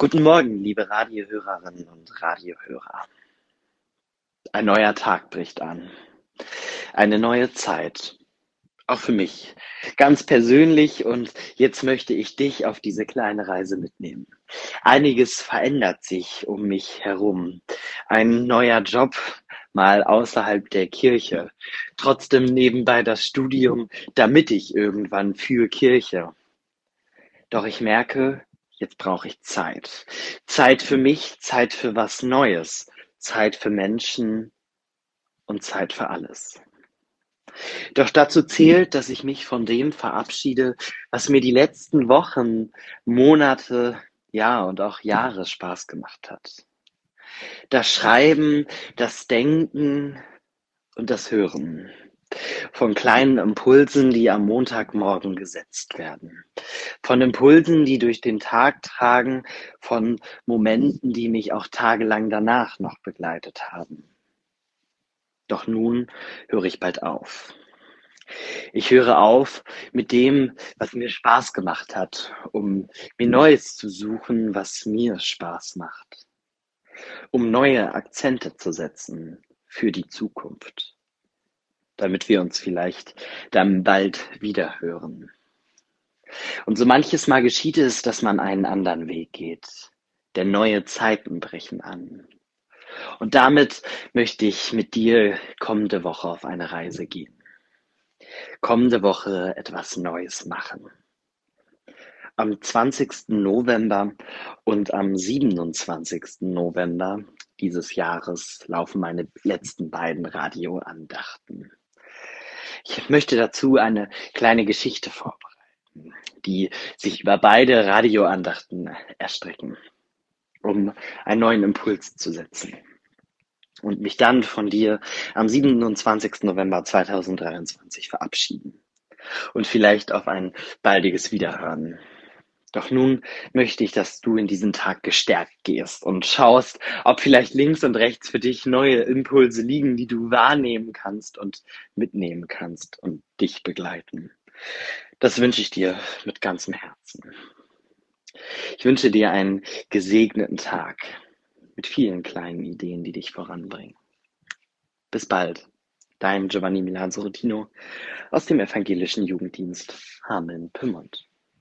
Guten Morgen, liebe Radiohörerinnen und Radiohörer. Ein neuer Tag bricht an. Eine neue Zeit. Auch für mich. Ganz persönlich und jetzt möchte ich dich auf diese kleine Reise mitnehmen. Einiges verändert sich um mich herum. Ein neuer Job, mal außerhalb der Kirche. Trotzdem nebenbei das Studium, damit ich irgendwann für Kirche. Doch ich merke, Jetzt brauche ich Zeit. Zeit für mich, Zeit für was Neues, Zeit für Menschen und Zeit für alles. Doch dazu zählt, dass ich mich von dem verabschiede, was mir die letzten Wochen, Monate, ja und auch Jahre Spaß gemacht hat. Das Schreiben, das Denken und das Hören von kleinen Impulsen, die am Montagmorgen gesetzt werden. Von Impulsen, die durch den Tag tragen, von Momenten, die mich auch tagelang danach noch begleitet haben. Doch nun höre ich bald auf. Ich höre auf mit dem, was mir Spaß gemacht hat, um mir Neues zu suchen, was mir Spaß macht. Um neue Akzente zu setzen für die Zukunft damit wir uns vielleicht dann bald wieder hören. Und so manches Mal geschieht es, dass man einen anderen Weg geht, denn neue Zeiten brechen an. Und damit möchte ich mit dir kommende Woche auf eine Reise gehen. Kommende Woche etwas Neues machen. Am 20. November und am 27. November dieses Jahres laufen meine letzten beiden Radioandachten. Ich möchte dazu eine kleine Geschichte vorbereiten, die sich über beide Radioandachten erstrecken, um einen neuen Impuls zu setzen und mich dann von dir am 27. November 2023 verabschieden und vielleicht auf ein baldiges Wiederhören. Doch nun möchte ich, dass du in diesen Tag gestärkt gehst und schaust, ob vielleicht links und rechts für dich neue Impulse liegen, die du wahrnehmen kannst und mitnehmen kannst und dich begleiten. Das wünsche ich dir mit ganzem Herzen. Ich wünsche dir einen gesegneten Tag mit vielen kleinen Ideen, die dich voranbringen. Bis bald, dein Giovanni Milan Sorrentino aus dem evangelischen Jugenddienst Hameln-Pyrmont.